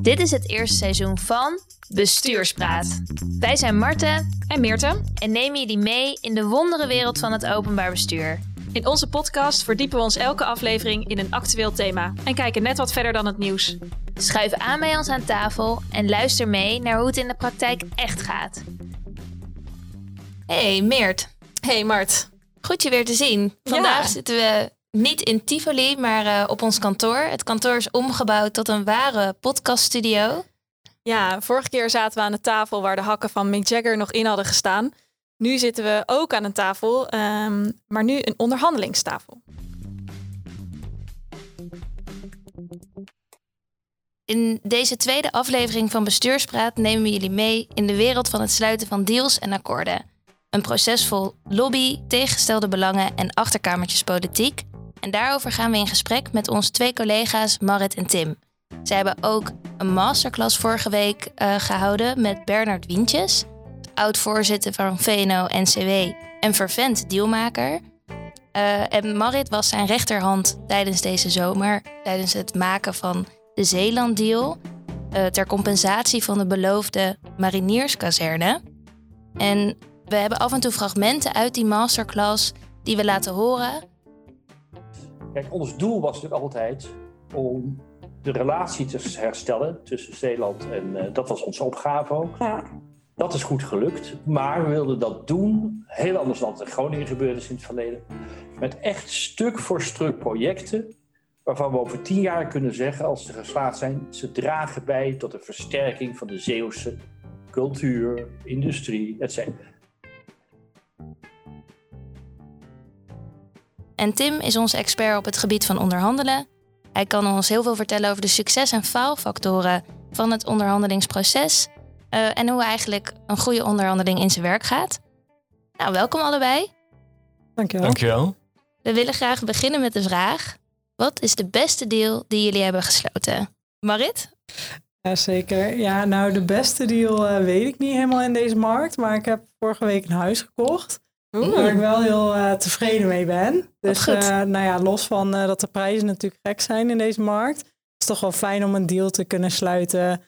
Dit is het eerste seizoen van Bestuurspraat. Wij zijn Marten en Meerte en nemen jullie mee in de wondere wereld van het openbaar bestuur. In onze podcast verdiepen we ons elke aflevering in een actueel thema en kijken net wat verder dan het nieuws. Schuif aan bij ons aan tafel en luister mee naar hoe het in de praktijk echt gaat. Hey Meert. Hey Mart. Goed je weer te zien. Vandaag zitten we niet in Tivoli, maar uh, op ons kantoor. Het kantoor is omgebouwd tot een ware podcaststudio. Ja, vorige keer zaten we aan de tafel waar de hakken van Mick Jagger nog in hadden gestaan. Nu zitten we ook aan een tafel, um, maar nu een onderhandelingstafel. In deze tweede aflevering van Bestuurspraat nemen we jullie mee in de wereld van het sluiten van deals en akkoorden. Een proces vol lobby, tegengestelde belangen en achterkamertjespolitiek. En daarover gaan we in gesprek met onze twee collega's Marit en Tim. Zij hebben ook een masterclass vorige week uh, gehouden met Bernard Wientjes, oud-voorzitter van VNO-NCW en vervent dealmaker. Uh, en Marit was zijn rechterhand tijdens deze zomer, tijdens het maken van de Zeeland-deal, uh, ter compensatie van de beloofde marinierskazerne. En we hebben af en toe fragmenten uit die masterclass die we laten horen. Kijk, ons doel was natuurlijk altijd om de relatie te herstellen tussen Zeeland en uh, dat was onze opgave ook. Ja. Dat is goed gelukt, maar we wilden dat doen, heel anders dan het in Groningen gebeurde is in het verleden, met echt stuk voor stuk projecten waarvan we over tien jaar kunnen zeggen, als ze geslaagd zijn, ze dragen bij tot de versterking van de Zeeuwse cultuur, industrie, etc. En Tim is onze expert op het gebied van onderhandelen. Hij kan ons heel veel vertellen over de succes- en faalfactoren van het onderhandelingsproces uh, en hoe eigenlijk een goede onderhandeling in zijn werk gaat. Nou, welkom allebei. Dankjewel. Dankjewel. We willen graag beginnen met de vraag: wat is de beste deal die jullie hebben gesloten? Marit? Ja, zeker. Ja, nou, de beste deal uh, weet ik niet helemaal in deze markt, maar ik heb vorige week een huis gekocht. Oeh. Waar ik wel heel uh, tevreden mee ben. Dus uh, nou ja, los van uh, dat de prijzen natuurlijk gek zijn in deze markt, is het toch wel fijn om een deal te kunnen sluiten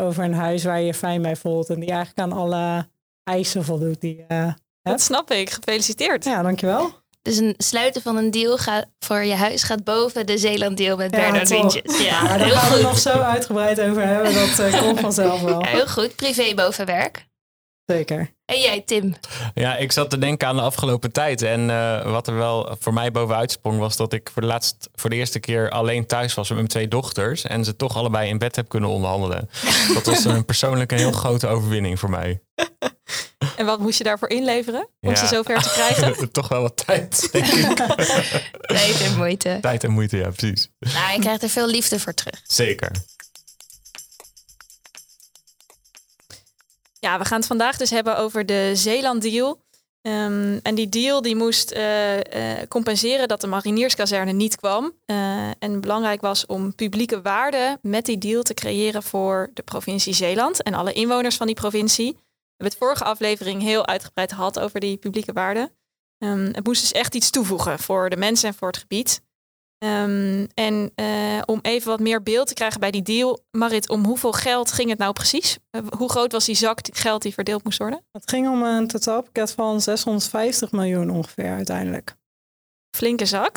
over een huis waar je je fijn bij voelt en die eigenlijk aan alle eisen voldoet die. Dat snap ik. Gefeliciteerd. Ja, dankjewel. Dus een sluiten van een deal gaat, voor je huis gaat boven de Zeeland deal met ja, Bernard Wintjes. Ja, maar daar gaan we nog zo uitgebreid over hebben. Dat komt vanzelf wel. Ja, heel goed. Privé boven werk. Zeker. En jij, Tim? Ja, ik zat te denken aan de afgelopen tijd. En uh, wat er wel voor mij bovenuit sprong, was dat ik voor de, laatste, voor de eerste keer alleen thuis was met mijn twee dochters. En ze toch allebei in bed heb kunnen onderhandelen. dat was een persoonlijk een heel grote overwinning voor mij. En wat moest je daarvoor inleveren om ja. ze zover te krijgen? toch wel wat tijd, denk ik. tijd en moeite. Tijd en moeite, ja, precies. Nou, je krijgt er veel liefde voor terug. Zeker. Ja, we gaan het vandaag dus hebben over de Zeeland deal. Um, en die deal die moest uh, uh, compenseren dat de marinierskazerne niet kwam. Uh, en belangrijk was om publieke waarde met die deal te creëren voor de provincie Zeeland en alle inwoners van die provincie. We hebben het vorige aflevering heel uitgebreid gehad over die publieke waarde. Um, het moest dus echt iets toevoegen voor de mensen en voor het gebied. Um, en uh, om even wat meer beeld te krijgen bij die deal, Marit, om hoeveel geld ging het nou precies? Uh, hoe groot was die zak die geld die verdeeld moest worden? Het ging om een totaalpakket van 650 miljoen ongeveer uiteindelijk. Flinke zak.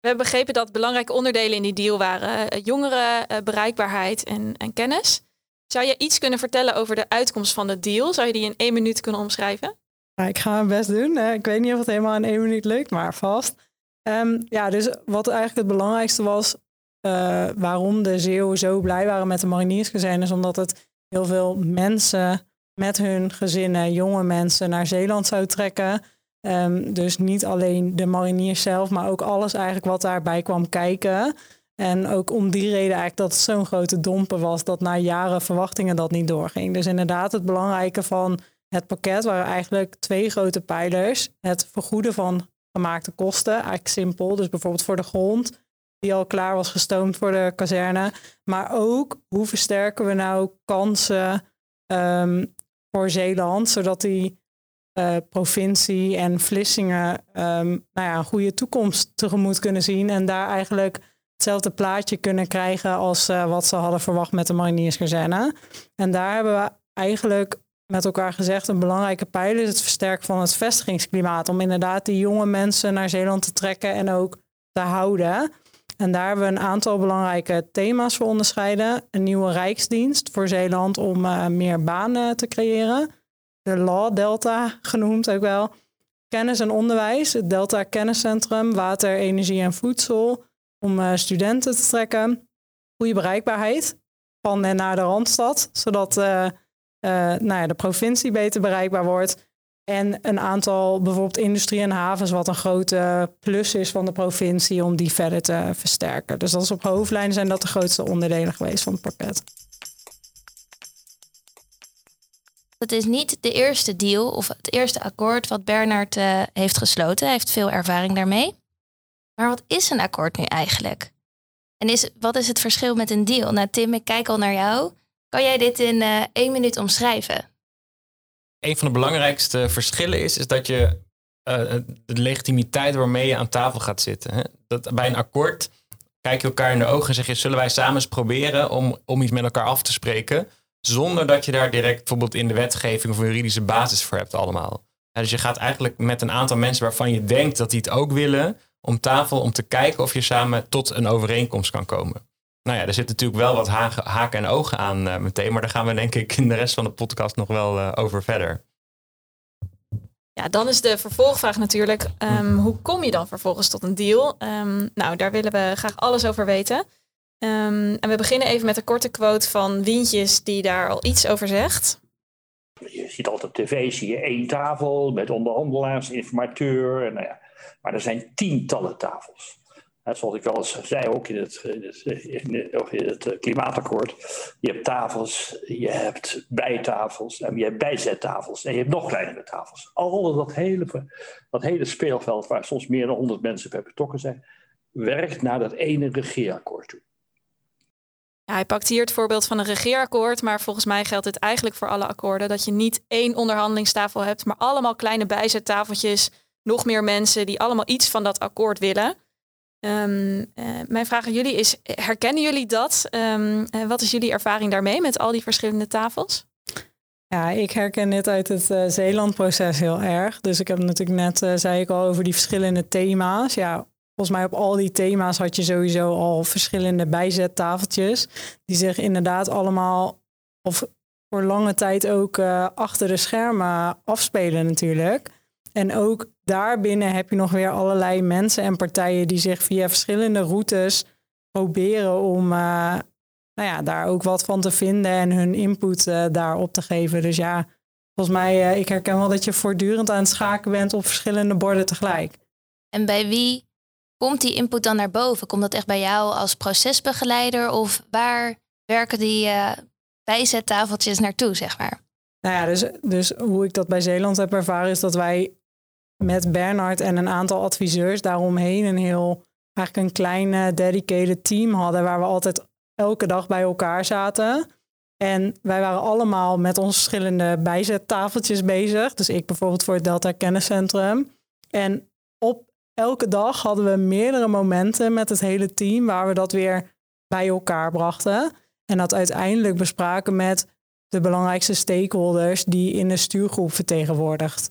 We hebben begrepen dat belangrijke onderdelen in die deal waren uh, jongeren, bereikbaarheid en, en kennis. Zou je iets kunnen vertellen over de uitkomst van de deal? Zou je die in één minuut kunnen omschrijven? Ik ga mijn best doen. Ik weet niet of het helemaal in één minuut lukt, maar vast. Um, ja, dus wat eigenlijk het belangrijkste was, uh, waarom de Zeeuwen zo blij waren met de marinierskazerne, is omdat het heel veel mensen met hun gezinnen, jonge mensen, naar Zeeland zou trekken. Um, dus niet alleen de mariniers zelf, maar ook alles eigenlijk wat daarbij kwam kijken. En ook om die reden eigenlijk dat het zo'n grote domper was dat na jaren verwachtingen dat niet doorging. Dus inderdaad het belangrijke van het pakket waren eigenlijk twee grote pijlers. Het vergoeden van gemaakte kosten. Eigenlijk simpel. Dus bijvoorbeeld voor de grond, die al klaar was gestoomd voor de kazerne. Maar ook hoe versterken we nou kansen um, voor Zeeland, zodat die uh, provincie en Vlissingen um, nou ja, een goede toekomst tegemoet kunnen zien. En daar eigenlijk hetzelfde plaatje kunnen krijgen als wat ze hadden verwacht met de marinierskazerne. En daar hebben we eigenlijk met elkaar gezegd, een belangrijke pijler is het versterken van het vestigingsklimaat. Om inderdaad die jonge mensen naar Zeeland te trekken en ook te houden. En daar hebben we een aantal belangrijke thema's voor onderscheiden. Een nieuwe rijksdienst voor Zeeland om uh, meer banen te creëren. De Law Delta genoemd ook wel. Kennis en onderwijs, het Delta Kenniscentrum, water, energie en voedsel. Om uh, studenten te trekken. Goede bereikbaarheid van en naar de Randstad, zodat uh, nou ja, de provincie beter bereikbaar wordt. En een aantal bijvoorbeeld industrie en havens, wat een grote plus is van de provincie om die verder te versterken. Dus dat op hoofdlijnen zijn dat de grootste onderdelen geweest van het pakket. Het is niet de eerste deal of het eerste akkoord wat Bernard uh, heeft gesloten. Hij heeft veel ervaring daarmee. Maar wat is een akkoord nu eigenlijk? En is, wat is het verschil met een deal? Nou, Tim, ik kijk al naar jou. Kan jij dit in uh, één minuut omschrijven? een van de belangrijkste verschillen is, is dat je uh, de legitimiteit waarmee je aan tafel gaat zitten. Hè? Dat bij een akkoord kijk je elkaar in de ogen en zeg je: zullen wij samen eens proberen om, om iets met elkaar af te spreken? Zonder dat je daar direct bijvoorbeeld in de wetgeving of een juridische basis voor hebt allemaal. dus je gaat eigenlijk met een aantal mensen waarvan je denkt dat die het ook willen, om tafel om te kijken of je samen tot een overeenkomst kan komen. Nou ja, er zit natuurlijk wel wat haken en ogen aan uh, meteen, maar daar gaan we denk ik in de rest van de podcast nog wel uh, over verder. Ja, dan is de vervolgvraag natuurlijk, um, hoe kom je dan vervolgens tot een deal? Um, nou, daar willen we graag alles over weten. Um, en we beginnen even met een korte quote van Wientjes die daar al iets over zegt. Je ziet altijd op tv, zie je één tafel met onderhandelaars, informateur. En, nou ja, maar er zijn tientallen tafels zoals ik wel eens zei, ook in het, in het, in het, eh, klimaatakkoord. Je hebt tafels, je hebt bijtafels en je hebt bijzettafels. En je hebt nog kleinere tafels. Al dat hele, dat hele speelveld waar soms meer dan 100 mensen bij betrokken zijn, werkt naar dat ene regeerakkoord toe. Ja, hij pakt hier het voorbeeld van een regeerakkoord, maar volgens mij geldt het eigenlijk voor alle akkoorden dat je niet één onderhandelingstafel hebt, maar allemaal kleine bijzettafeltjes, nog meer mensen die allemaal iets van dat akkoord willen. Um, uh, mijn vraag aan jullie is: herkennen jullie dat? Um, uh, wat is jullie ervaring daarmee met al die verschillende tafels? Ja, ik herken dit uit het uh, Zeelandproces heel erg. Dus ik heb natuurlijk net, zei ik al, over die verschillende thema's. Ja, volgens mij op al die thema's had je sowieso al verschillende bijzettafeltjes. Die zich inderdaad allemaal, of voor lange tijd ook achter de schermen afspelen natuurlijk. En ook daarbinnen heb je nog weer allerlei mensen en partijen die zich via verschillende routes proberen om uh, nou ja, daar ook wat van te vinden en hun input uh, daarop te geven. Dus ja, volgens mij, uh, ik herken wel dat je voortdurend aan het schaken bent op verschillende borden tegelijk. En bij wie komt die input dan naar boven? Komt dat echt bij jou als procesbegeleider of waar werken die bijzettafeltjes naartoe, zeg maar? Nou ja, dus, dus hoe ik dat bij Zeeland heb ervaren is dat wij met Bernard en een aantal adviseurs daaromheen een heel, eigenlijk een klein dedicated team hadden waar we altijd elke dag bij elkaar zaten. En wij waren allemaal met onze verschillende bijzettafeltjes bezig. Dus ik bijvoorbeeld voor het Delta Kenniscentrum. En op elke dag hadden we meerdere momenten met het hele team waar we dat weer bij elkaar brachten. En dat uiteindelijk bespraken met de belangrijkste stakeholders die in de stuurgroep vertegenwoordigd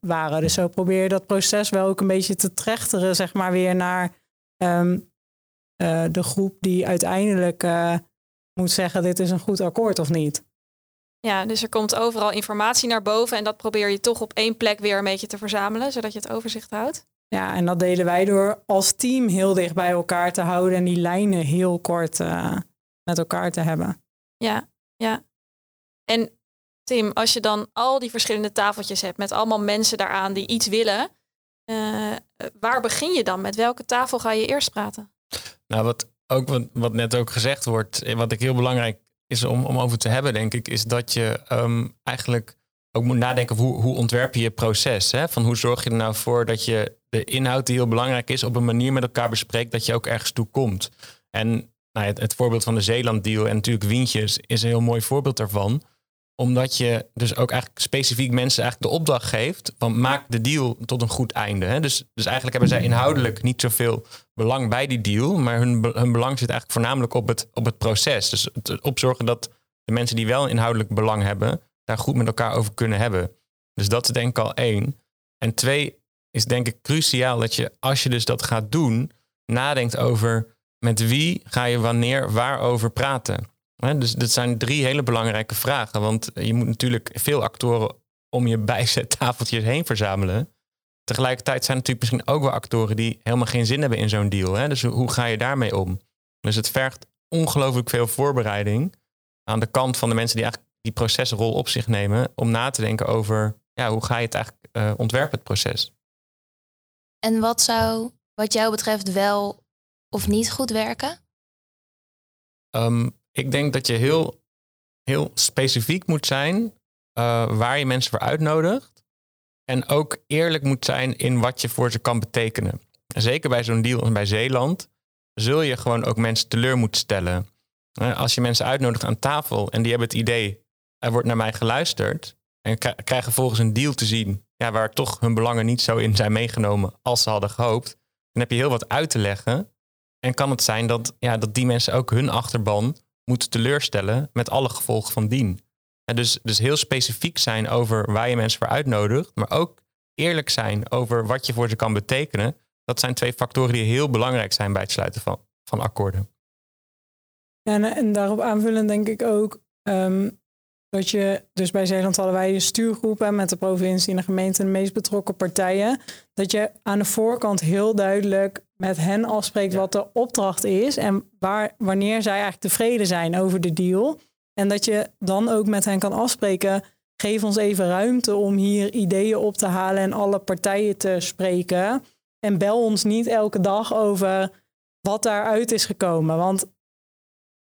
waren. Dus zo probeer je dat proces wel ook een beetje te trechteren, zeg maar, weer naar um, uh, de groep die uiteindelijk uh, moet zeggen: dit is een goed akkoord of niet. Ja, dus er komt overal informatie naar boven en dat probeer je toch op één plek weer een beetje te verzamelen, zodat je het overzicht houdt. Ja, en dat deden wij door als team heel dicht bij elkaar te houden en die lijnen heel kort met elkaar te hebben. Ja, ja. En Tim, als je dan al die verschillende tafeltjes hebt met allemaal mensen daaraan die iets willen, uh, waar begin je dan? Met welke tafel ga je eerst praten? Nou, wat ook wat, net ook gezegd wordt, eh, wat ik heel belangrijk is om, om over te hebben, denk ik, is dat je um, eigenlijk ook moet nadenken hoe, hoe ontwerp je je proces. Hè? Van hoe zorg je er nou voor dat je de inhoud die heel belangrijk is, op een manier met elkaar bespreekt dat je ook ergens toe komt. En nou, het, het voorbeeld van de Zeeland deal en natuurlijk Wientjes is een heel mooi voorbeeld daarvan Omdat je dus ook eigenlijk specifiek mensen eigenlijk de opdracht geeft van maak de deal tot een goed einde. Hè? Dus, dus eigenlijk hebben zij inhoudelijk niet zoveel belang bij die deal, maar hun, hun belang zit eigenlijk voornamelijk op het, op het proces. Dus het opzorgen dat de mensen die wel inhoudelijk belang hebben, daar goed met elkaar over kunnen hebben. Dus dat is denk ik al één. En twee is denk ik cruciaal dat je, als je dus dat gaat doen, nadenkt over met wie ga je wanneer waarover praten. Dus dat zijn drie hele belangrijke vragen. Want je moet natuurlijk veel actoren om je bijzettafeltjes heen verzamelen. Tegelijkertijd zijn er natuurlijk misschien ook wel actoren die helemaal geen zin hebben in zo'n deal. Hè? Dus hoe ga je daarmee om? Dus het vergt ongelooflijk veel voorbereiding aan de kant van de mensen die eigenlijk die procesrol op zich nemen. Om na te denken over ja, hoe ga je het eigenlijk uh, ontwerpen, het proces. En wat zou wat jou betreft wel of niet goed werken? Ehm, ik denk dat je heel, heel specifiek moet zijn uh, waar je mensen voor uitnodigt. En ook eerlijk moet zijn in wat je voor ze kan betekenen. zeker bij zo'n deal als bij Zeeland zul je gewoon ook mensen teleur moeten stellen. Als je mensen uitnodigt aan tafel en die hebben het idee, er wordt naar mij geluisterd. En krijgen volgens een deal te zien ja, waar toch hun belangen niet zo in zijn meegenomen als ze hadden gehoopt. Dan heb je heel wat uit te leggen. En kan het zijn dat, ja, dat die mensen ook hun achterban moeten teleurstellen met alle gevolgen van dien. En dus, dus heel specifiek zijn over waar je mensen voor uitnodigt, maar ook eerlijk zijn over wat je voor ze kan betekenen. Dat zijn twee factoren die heel belangrijk zijn bij het sluiten van, van akkoorden. Ja, en, en daarop aanvullend denk ik ook um, dat je, dus bij Zeeland hadden wij je stuurgroepen met de provincie en de gemeente en de meest betrokken partijen. Dat je aan de voorkant heel duidelijk met hen afspreekt wat de opdracht is en waar, wanneer zij eigenlijk tevreden zijn over de deal. En dat je dan ook met hen kan afspreken, geef ons even ruimte om hier ideeën op te halen en alle partijen te spreken. En bel ons niet elke dag over wat daaruit is gekomen. Want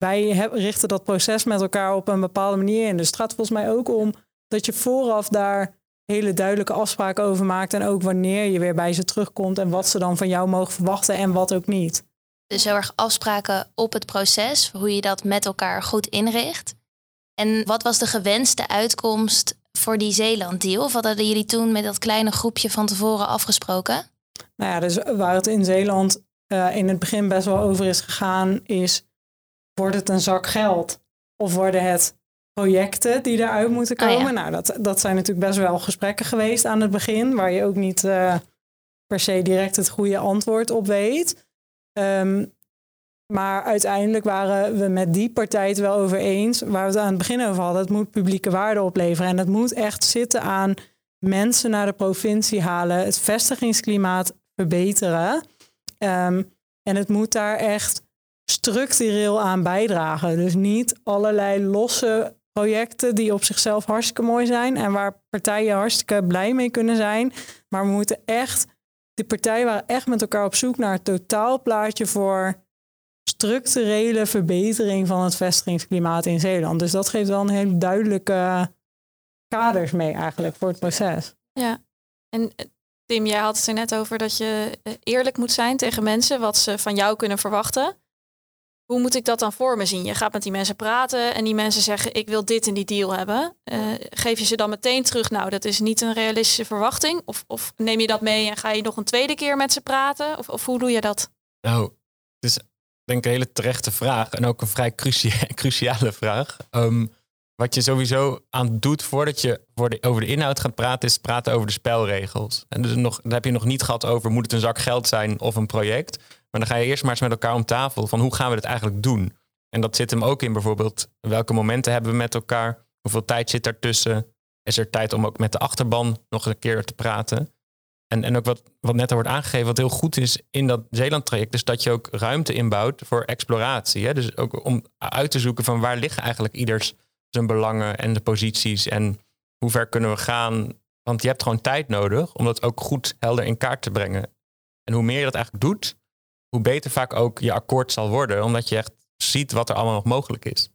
wij richten dat proces met elkaar op een bepaalde manier in. Dus het gaat volgens mij ook om dat je vooraf daar hele duidelijke afspraken over maakt. En ook wanneer je weer bij ze terugkomt en wat ze dan van jou mogen verwachten en wat ook niet. Dus heel erg afspraken op het proces, hoe je dat met elkaar goed inricht. En wat was de gewenste uitkomst voor die Zeeland-deal? Of hadden jullie toen met dat kleine groepje van tevoren afgesproken? Nou ja, dus waar het in Zeeland uh, in het begin best wel over is gegaan, is wordt het een zak geld? Of worden het projecten die eruit moeten oh komen? Nou, dat, dat zijn natuurlijk best wel gesprekken geweest aan het begin, waar je ook niet uh, per se direct het goede antwoord op weet. Um, maar uiteindelijk waren we met die partij het wel over eens, waar we het aan het begin over hadden. Het moet publieke waarde opleveren. En het moet echt zitten aan mensen naar de provincie halen, het vestigingsklimaat verbeteren. Um, en het moet daar echt structureel aan bijdragen. Dus niet allerlei losse projecten die op zichzelf hartstikke mooi zijn en waar partijen hartstikke blij mee kunnen zijn. Maar we moeten echt, de partijen waren echt met elkaar op zoek naar het totaalplaatje voor structurele verbetering van het vestigingsklimaat in Zeeland. Dus dat geeft wel een hele duidelijke kaders mee eigenlijk voor het proces. Ja, en eh, Tim, jij had het er net over dat je eh, eerlijk moet zijn tegen mensen wat ze van jou kunnen verwachten. Hoe moet ik dat dan voor me zien? Je gaat met die mensen praten en die mensen zeggen: Ik wil dit in die deal hebben. Uh, geef je ze dan meteen terug? Nou, dat is niet een realistische verwachting. Of, of neem je dat mee en ga je nog een tweede keer met ze praten? Of, of hoe doe je dat? Nou, het is denk ik een hele terechte vraag en ook een vrij cruciale vraag. Um, wat je sowieso aan doet voordat je over de inhoud gaat praten, is praten over de spelregels. En dus nog, daar heb je nog niet gehad over moet het een zak geld zijn of een project. Maar dan ga je eerst maar eens met elkaar om tafel van hoe gaan we dit eigenlijk doen? En dat zit hem ook in bijvoorbeeld welke momenten hebben we met elkaar? Hoeveel tijd zit ertussen? Is er tijd om ook met de achterban nog een keer te praten? En, en ook wat, wat net al wordt aangegeven, wat heel goed is in dat Zeeland-traject, is dat je ook ruimte inbouwt voor exploratie. Hè? Dus ook om uit te zoeken van waar liggen eigenlijk ieders zijn belangen en de posities en hoe ver kunnen we gaan. Want je hebt gewoon tijd nodig om dat ook goed helder in kaart te brengen. En hoe meer je dat eigenlijk doet, hoe beter vaak ook je akkoord zal worden, omdat je echt ziet wat er allemaal nog mogelijk is.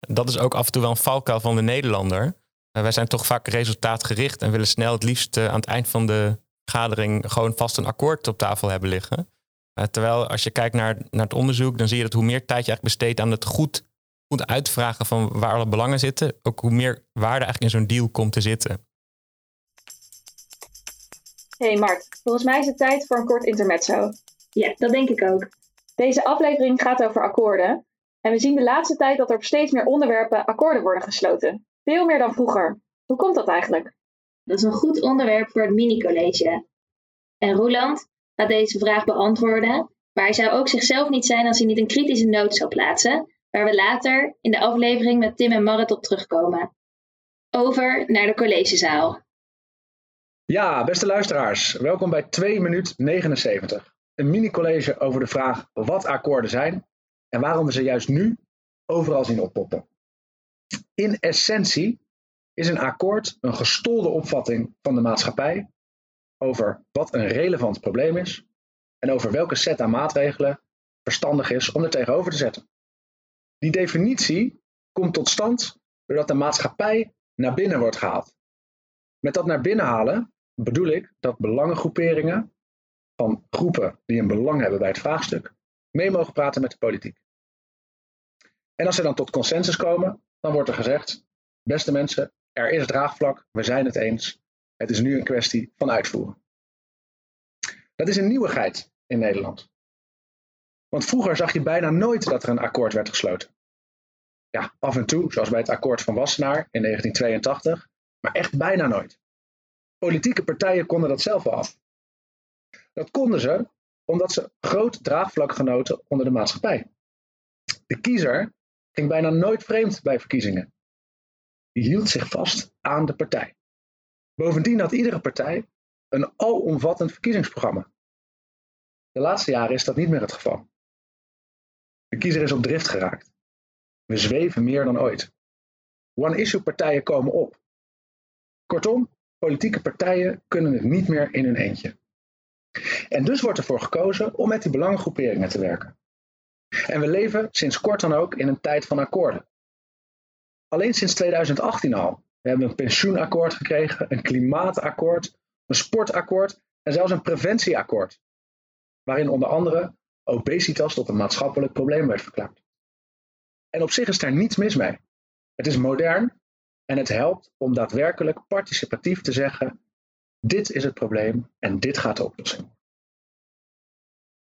Dat is ook af en toe wel een valkuil van de Nederlander. Uh, wij zijn toch vaak resultaatgericht en willen snel het liefst aan het eind van de vergadering gewoon vast een akkoord op tafel hebben liggen. Uh, terwijl als je kijkt naar, naar het onderzoek, dan zie je dat hoe meer tijd je eigenlijk besteedt aan het goed moet uitvragen van waar alle belangen zitten, ook hoe meer waarde eigenlijk in zo'n deal komt te zitten. Hey Mark, volgens mij is het tijd voor een kort intermezzo. Ja, dat denk ik ook. Deze aflevering gaat over akkoorden. En we zien de laatste tijd dat er op steeds meer onderwerpen akkoorden worden gesloten. Veel meer dan vroeger. Hoe komt dat eigenlijk? Dat is een goed onderwerp voor het mini-college. En Roland gaat deze vraag beantwoorden, maar hij zou ook zichzelf niet zijn als hij niet een kritische noot zou plaatsen, waar we later in de aflevering met Tim en Marit op terugkomen. Over naar de collegezaal. Ja, beste luisteraars, welkom bij 2 minuut 79. Een mini-college over de vraag wat akkoorden zijn en waarom we ze juist nu overal zien oppoppen. In essentie is een akkoord een gestolde opvatting van de maatschappij over wat een relevant probleem is en over welke set aan maatregelen verstandig is om er tegenover te zetten. Die definitie komt tot stand doordat de maatschappij naar binnen wordt gehaald. Met dat naar binnen halen bedoel ik dat belangengroeperingen van groepen die een belang hebben bij het vraagstuk mee mogen praten met de politiek. En als ze dan tot consensus komen, dan wordt er gezegd: beste mensen, er is draagvlak, we zijn het eens. Het is nu een kwestie van uitvoeren. Dat is een nieuwigheid in Nederland. Want vroeger zag je bijna nooit dat er een akkoord werd gesloten. Ja, af en toe, zoals bij het akkoord van Wassenaar in 1982, maar echt bijna nooit. Politieke partijen konden dat zelf wel af. Dat konden ze omdat ze groot draagvlak genoten onder de maatschappij. De kiezer ging bijna nooit vreemd bij verkiezingen. Die hield zich vast aan de partij. Bovendien had iedere partij een alomvattend verkiezingsprogramma. De laatste jaren is dat niet meer het geval. De kiezer is op drift geraakt. We zweven meer dan ooit. One-issue partijen komen op. Kortom, politieke partijen kunnen het niet meer in hun eentje. En dus wordt ervoor gekozen om met die belangengroeperingen te werken. En we leven sinds kort dan ook in een tijd van akkoorden. Alleen sinds 2018 al. We hebben een pensioenakkoord gekregen, een klimaatakkoord, een sportakkoord en zelfs een preventieakkoord. Waarin onder andere obesitas tot een maatschappelijk probleem werd verklaard. En op zich is daar niets mis mee. Het is modern en het helpt om daadwerkelijk participatief te zeggen: dit is het probleem en dit gaat de oplossing.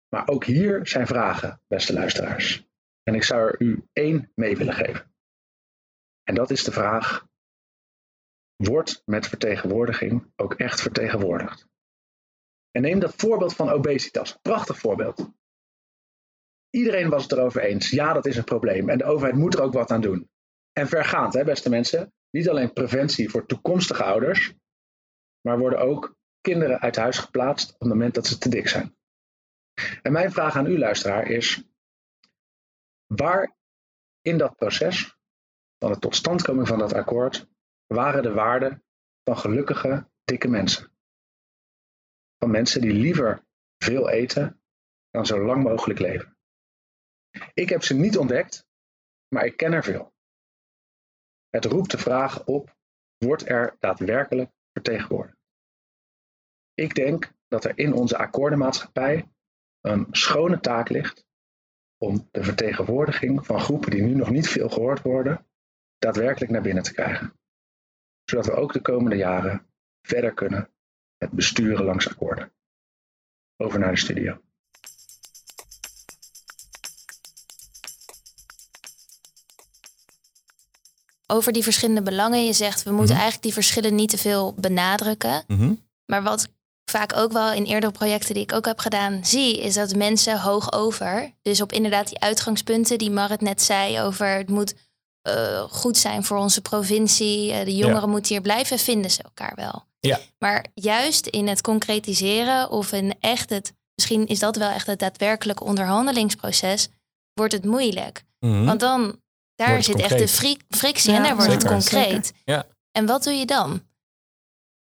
Maar ook hier zijn vragen, beste luisteraars. En ik zou er u één mee willen geven. En dat is de vraag: wordt met vertegenwoordiging ook echt vertegenwoordigd? En neem dat voorbeeld van obesitas, prachtig voorbeeld. Iedereen was het erover eens, ja, dat is een probleem en de overheid moet er ook wat aan doen. En vergaand, hè, beste mensen, niet alleen preventie voor toekomstige ouders, maar worden ook kinderen uit huis geplaatst op het moment dat ze te dik zijn. En mijn vraag aan u, luisteraar, is: waar in dat proces van de totstandkoming van dat akkoord waren de waarden van gelukkige, dikke mensen? Van mensen die liever veel eten dan zo lang mogelijk leven. Ik heb ze niet ontdekt, maar ik ken er veel. Het roept de vraag op: wordt er daadwerkelijk vertegenwoordigd? Ik denk dat er in onze akkoordenmaatschappij een schone taak ligt om de vertegenwoordiging van groepen die nu nog niet veel gehoord worden, daadwerkelijk naar binnen te krijgen. Zodat we ook de komende jaren verder kunnen met besturen langs akkoorden. Over naar de studio. Over die verschillende belangen. Je zegt we moeten Mhm. eigenlijk die verschillen niet te veel benadrukken. Mhm. Maar wat vaak ook wel in eerdere projecten die ik ook heb gedaan zie, is dat mensen hoog over. Dus op inderdaad die uitgangspunten die Marit net zei over het moet eh, goed zijn voor onze provincie. eh, de jongeren moeten hier blijven, vinden ze elkaar wel. Ja. Maar juist in het concretiseren of in echt het, misschien is dat wel echt het daadwerkelijke onderhandelingsproces, wordt het moeilijk. Mhm. Want dan, daar zit echt de fri- frictie Ja, en daar wordt zeker. het concreet. Ja. En wat doe je dan?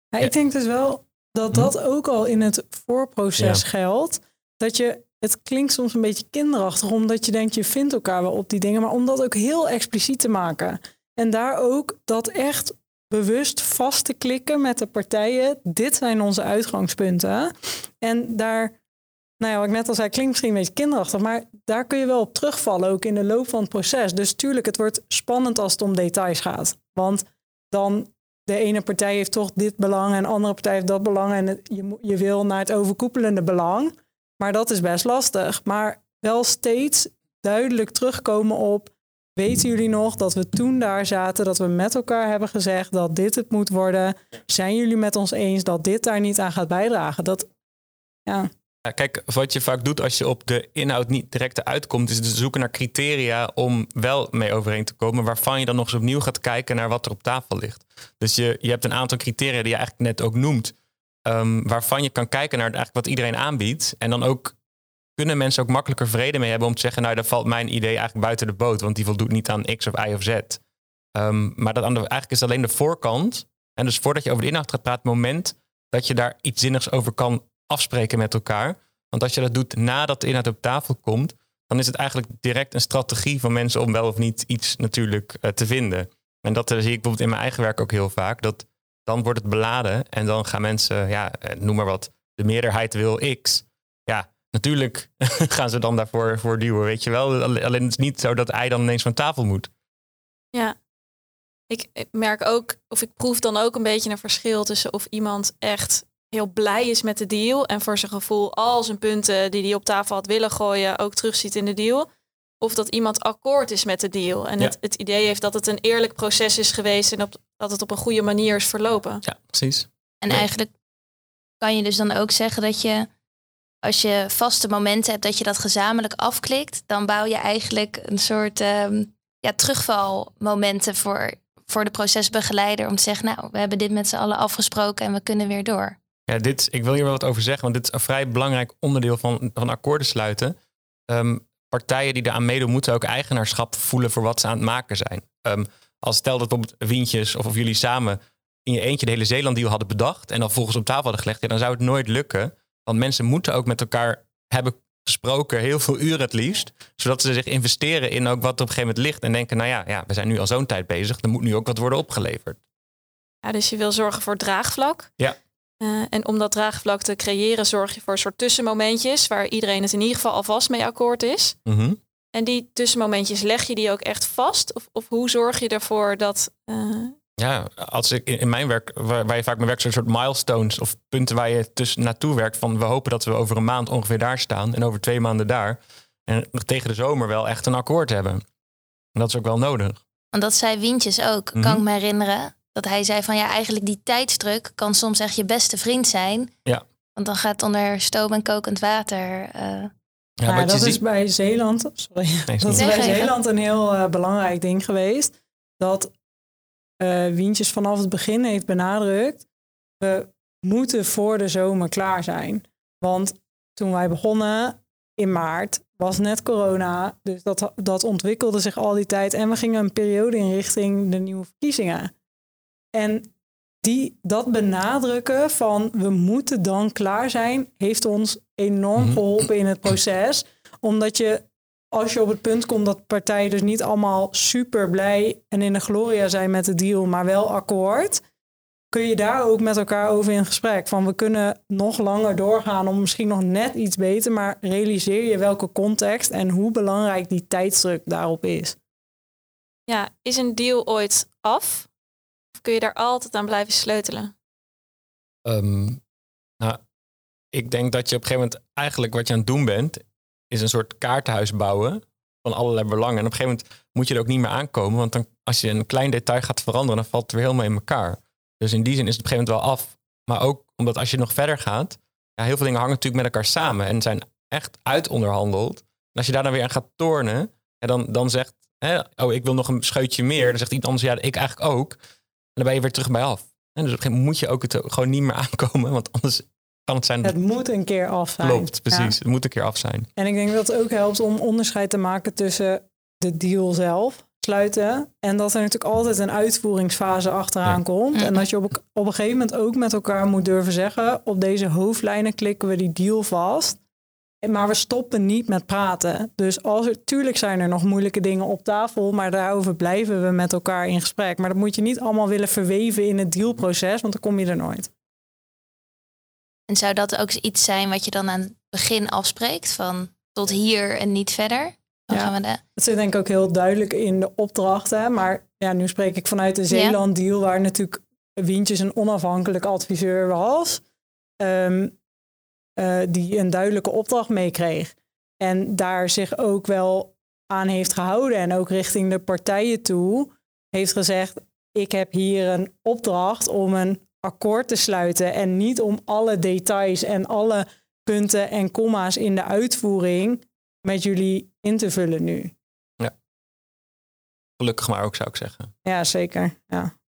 Ik denk dus wel dat dat ook al in het voorproces geldt. Dat je, het klinkt soms een beetje kinderachtig, omdat je denkt je vindt elkaar wel op die dingen, maar om dat ook heel expliciet te maken. En daar ook dat echt bewust vast te klikken met de partijen. Dit zijn onze uitgangspunten. En daar nou ja, wat ik net al zei, klinkt misschien een beetje kinderachtig, maar daar kun je wel op terugvallen, ook in de loop van het proces. Dus tuurlijk, het wordt spannend als het om details gaat. Want dan de ene partij heeft toch dit belang en de andere partij heeft dat belang en je, je wil naar het overkoepelende belang. Maar dat is best lastig. Maar wel steeds duidelijk terugkomen op, weten jullie nog dat we toen daar zaten, dat we met elkaar hebben gezegd dat dit het moet worden? Zijn jullie met ons eens dat dit daar niet aan gaat bijdragen? Dat, ja. Kijk, wat je vaak doet als je op de inhoud niet direct uitkomt, is dus zoeken naar criteria om wel mee overeen te komen, waarvan je dan nog eens opnieuw gaat kijken naar wat er op tafel ligt. Dus je, je hebt een aantal criteria die je eigenlijk net ook noemt, ehm, waarvan je kan kijken naar eigenlijk wat iedereen aanbiedt. En dan ook kunnen mensen ook makkelijker vrede mee hebben om te zeggen, nou, daar valt mijn idee eigenlijk buiten de boot, want die voldoet niet aan X of Y of Z. Ehm, maar dat aan de, eigenlijk is alleen de voorkant. En dus voordat je over de inhoud gaat praten, het moment dat je daar iets zinnigs over kan afspreken met elkaar. Want als je dat doet nadat de inhoud op tafel komt, dan is het eigenlijk direct een strategie van mensen om wel of niet iets natuurlijk uh, te vinden. En dat uh, zie ik bijvoorbeeld in mijn eigen werk ook heel vaak. Dat dan wordt het beladen en dan gaan mensen, ja, eh, noem maar wat, de meerderheid wil X. Ja, natuurlijk gaan ze dan daarvoor voor duwen, weet je wel. Alleen het is niet zo dat hij dan ineens van tafel moet. Ja, ik merk ook, of ik proef dan ook een beetje een verschil tussen of iemand echt heel blij is met de deal en voor zijn gevoel al zijn punten die hij op tafel had willen gooien ook terugziet in de deal. Of dat iemand akkoord is met de deal en het, het idee heeft dat het een eerlijk proces is geweest en op, dat het op een goede manier is verlopen. Ja, precies. En eigenlijk kan je dus dan ook zeggen dat je, als je vaste momenten hebt, dat je dat gezamenlijk afklikt, dan bouw je eigenlijk een soort um, ja, terugvalmomenten voor, voor de procesbegeleider om te zeggen, nou, we hebben dit met z'n allen afgesproken en we kunnen weer door. Ja, dit, ik wil hier wel wat over zeggen, want dit is een vrij belangrijk onderdeel van, van akkoorden sluiten. Um, partijen die eraan meedoen, moeten ook eigenaarschap voelen voor wat ze aan het maken zijn. Um, als stel dat bijvoorbeeld Wientjes of, of jullie samen in je eentje de hele Zeeland hadden bedacht en dan volgens op tafel hadden gelegd, ja, dan zou het nooit lukken. Want mensen moeten ook met elkaar hebben gesproken, heel veel uren het liefst, zodat ze zich investeren in ook wat op een gegeven moment ligt en denken, nou ja, ja we zijn nu al zo'n tijd bezig, er moet nu ook wat worden opgeleverd. Ja, dus je wil zorgen voor draagvlak. Ja. Uh, en om dat draagvlak te creëren, zorg je voor een soort tussenmomentjes waar iedereen het in ieder geval alvast mee akkoord is. Mm -hmm. En die tussenmomentjes, leg je die ook echt vast? Of, of hoe zorg je ervoor dat. Uh... Ja, als ik in mijn werk, waar, waar je vaak mee werkt, zijn soort milestones of punten waar je tussen naartoe werkt. Van we hopen dat we over een maand ongeveer daar staan en over twee maanden daar. En tegen de zomer wel echt een akkoord hebben. En dat is ook wel nodig. Want dat zei Wientjes ook, mm -hmm. kan ik me herinneren dat hij zei van ja, eigenlijk die tijdsdruk kan soms echt je beste vriend zijn. Ja. Want dan gaat het onder stoom en kokend water. Uh... Ja, maar dat is bij Zeeland, sorry, nee, dat is bij Zeeland een heel uh, belangrijk ding geweest. Dat uh, Wientjes vanaf het begin heeft benadrukt, we moeten voor de zomer klaar zijn. Want toen wij begonnen in maart was net corona, dus dat, dat ontwikkelde zich al die tijd. En we gingen een periode in richting de nieuwe verkiezingen. En die, dat benadrukken van we moeten dan klaar zijn, heeft ons enorm geholpen in het proces. Omdat je, als je op het punt komt dat partijen dus niet allemaal super blij en in de gloria zijn met de deal, maar wel akkoord, kun je daar ook met elkaar over in gesprek. Van we kunnen nog langer doorgaan om misschien nog net iets beter, maar realiseer je welke context en hoe belangrijk die tijdsdruk daarop is. Ja, is een deal ooit af? Kun je daar altijd aan blijven sleutelen? Um, nou, ik denk dat je op een gegeven moment eigenlijk wat je aan het doen bent, is een soort kaartenhuis bouwen van allerlei belangen. En op een gegeven moment moet je er ook niet meer aankomen, want dan, als je een klein detail gaat veranderen, dan valt het weer helemaal in elkaar. Dus in die zin is het op een gegeven moment wel af. Maar ook omdat als je nog verder gaat, ja, heel veel dingen hangen natuurlijk met elkaar samen en zijn echt uitonderhandeld. En als je daar dan weer aan gaat tornen, ja, dan, dan zegt, hè, oh, ik wil nog een scheutje meer. Dan zegt iemand anders, ja, ik eigenlijk ook. En dan ben je weer terug bij af. En dus op een gegeven moment moet je ook het gewoon niet meer aankomen, want anders kan het zijn. Het moet een keer af zijn. Klopt, precies. Ja. Het moet een keer af zijn. En ik denk dat het ook helpt om onderscheid te maken tussen de deal zelf sluiten en dat er natuurlijk altijd een uitvoeringsfase achteraan ja. komt. En dat je op, op een gegeven moment ook met elkaar moet durven zeggen: op deze hoofdlijnen klikken we die deal vast. Maar we stoppen niet met praten. Dus als er, tuurlijk zijn er nog moeilijke dingen op tafel, maar daarover blijven we met elkaar in gesprek. Maar dat moet je niet allemaal willen verweven in het dealproces, want dan kom je er nooit. En zou dat ook iets zijn wat je dan aan begin afspreekt van tot hier en niet verder? Dan Ja. gaan we de... Het zit denk ik ook heel duidelijk in de opdrachten. Maar ja, nu spreek ik vanuit de Zeeland-deal, waar natuurlijk Wientjes een onafhankelijk adviseur was. ehm, eh, die een duidelijke opdracht meekreeg. En daar zich ook wel aan heeft gehouden. En ook richting de partijen toe heeft gezegd: Ik heb hier een opdracht om een akkoord te sluiten. En niet om alle details en alle punten en komma's in de uitvoering met jullie in te vullen nu. Gelukkig maar ook, zou ik zeggen. Ja, zeker. Ja.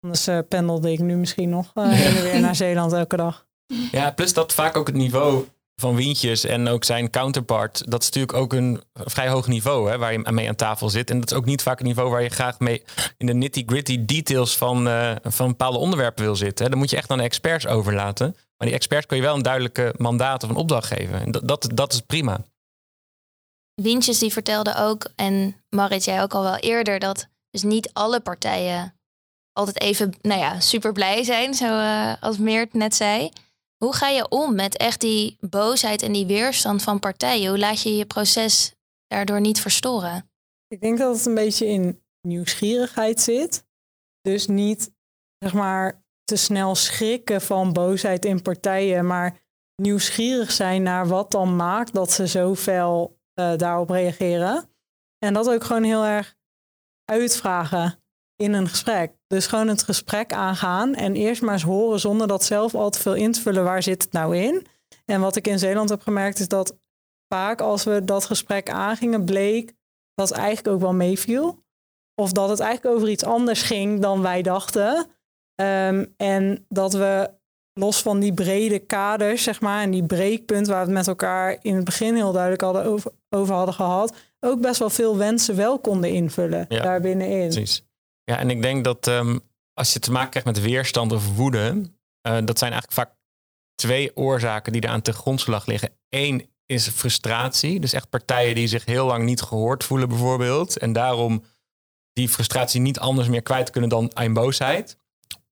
Anders eh, pendelde ik nu misschien nog eh, weer naar Zeeland elke dag. Ja, plus dat vaak ook het niveau van Wientjes en ook zijn counterpart, dat is natuurlijk ook een vrij hoog niveau hè, waar je mee aan tafel zit. En dat is ook niet vaak een niveau waar je graag mee in de nitty-gritty details van, eh, van bepaalde onderwerpen wil zitten. Hè. Dan moet je echt aan de experts overlaten. Maar die experts kun je wel een duidelijke mandaat of een opdracht geven. En dat, dat, is prima. Wientjes die vertelde ook, en Marit, jij ook al wel eerder, dat dus niet alle partijen altijd even, nou ja, super blij zijn, zo eh, Meert net zei. Hoe ga je om met echt die boosheid en die weerstand van partijen? Hoe laat je je proces daardoor niet verstoren? Ik denk dat het een beetje in nieuwsgierigheid zit. Dus niet, zeg maar, te snel schrikken van boosheid in partijen, maar nieuwsgierig zijn naar wat dan maakt dat ze zo fel eh, daarop reageren. En dat ook gewoon heel erg uitvragen in een gesprek. Dus gewoon het gesprek aangaan en eerst maar eens horen zonder dat zelf al te veel in te vullen waar zit het nou in. En wat ik in Zeeland heb gemerkt is dat vaak als we dat gesprek aangingen bleek dat het eigenlijk ook wel meeviel. Of dat het eigenlijk over iets anders ging dan wij dachten. Ehm, en dat we los van die brede kaders, zeg maar, en die breekpunt waar we het met elkaar in het begin heel duidelijk hadden over, over hadden gehad, ook best wel veel wensen wel konden invullen Ja, daar binnenin. Precies. Ja, en ik denk dat ehm, als je te maken krijgt met weerstand of woede, eh, dat zijn eigenlijk vaak twee oorzaken die er aan ten grondslag liggen. Eén is frustratie, dus echt partijen die zich heel lang niet gehoord voelen bijvoorbeeld, en daarom die frustratie niet anders meer kwijt kunnen dan aan boosheid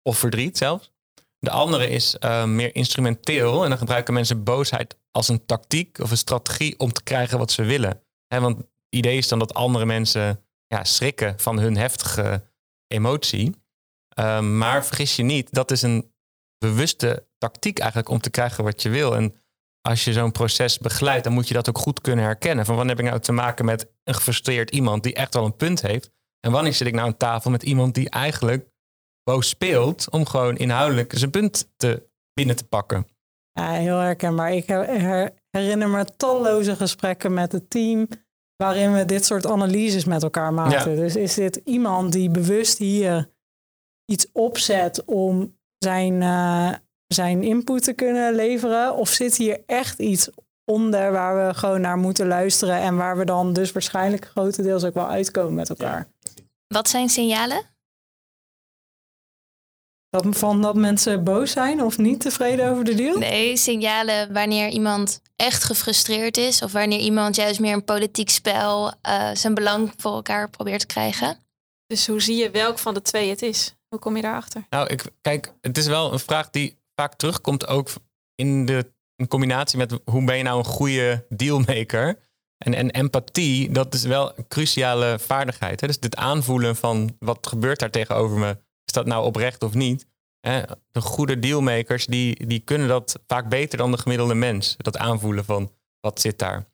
of verdriet zelfs. De andere is eh, meer instrumenteel en dan gebruiken mensen boosheid als een tactiek of een strategie om te krijgen wat ze willen. Hè, want het idee is dan dat andere mensen ja, schrikken van hun heftige emotie. Ehm, maar vergis je niet, dat is een bewuste tactiek eigenlijk om te krijgen wat je wil. En als je zo'n proces begeleidt, dan moet je dat ook goed kunnen herkennen. Van wanneer heb ik nou te maken met een gefrustreerd iemand die echt wel een punt heeft? En wanneer zit ik nou aan tafel met iemand die eigenlijk boos speelt om gewoon inhoudelijk zijn punt te, binnen te pakken? Ja, heel herkenbaar. Ik her- her- herinner me talloze gesprekken met het team waarin we dit soort analyses met elkaar maakten. Ja. Dus is dit iemand die bewust hier iets opzet om zijn, eh, zijn input te kunnen leveren? Of zit hier echt iets onder waar we gewoon naar moeten luisteren en waar we dan dus waarschijnlijk grotendeels ook wel uitkomen met elkaar? Wat zijn signalen? Dat, van dat mensen boos zijn of niet tevreden over de deal? Nee, signalen wanneer iemand echt gefrustreerd is of wanneer iemand juist meer een politiek spel eh, zijn belang voor elkaar probeert te krijgen. Dus hoe zie je welk van de twee het is? Hoe kom je daarachter? Nou, ik, kijk, het is wel een vraag die vaak terugkomt ook in de in combinatie met hoe ben je nou een goede dealmaker. En, en empathie, dat is wel een cruciale vaardigheid. Hè? Dus dit aanvoelen van wat gebeurt daar tegenover me, is dat nou oprecht of niet? De goede dealmakers, die, die kunnen dat vaak beter dan de gemiddelde mens. Dat aanvoelen van wat zit daar.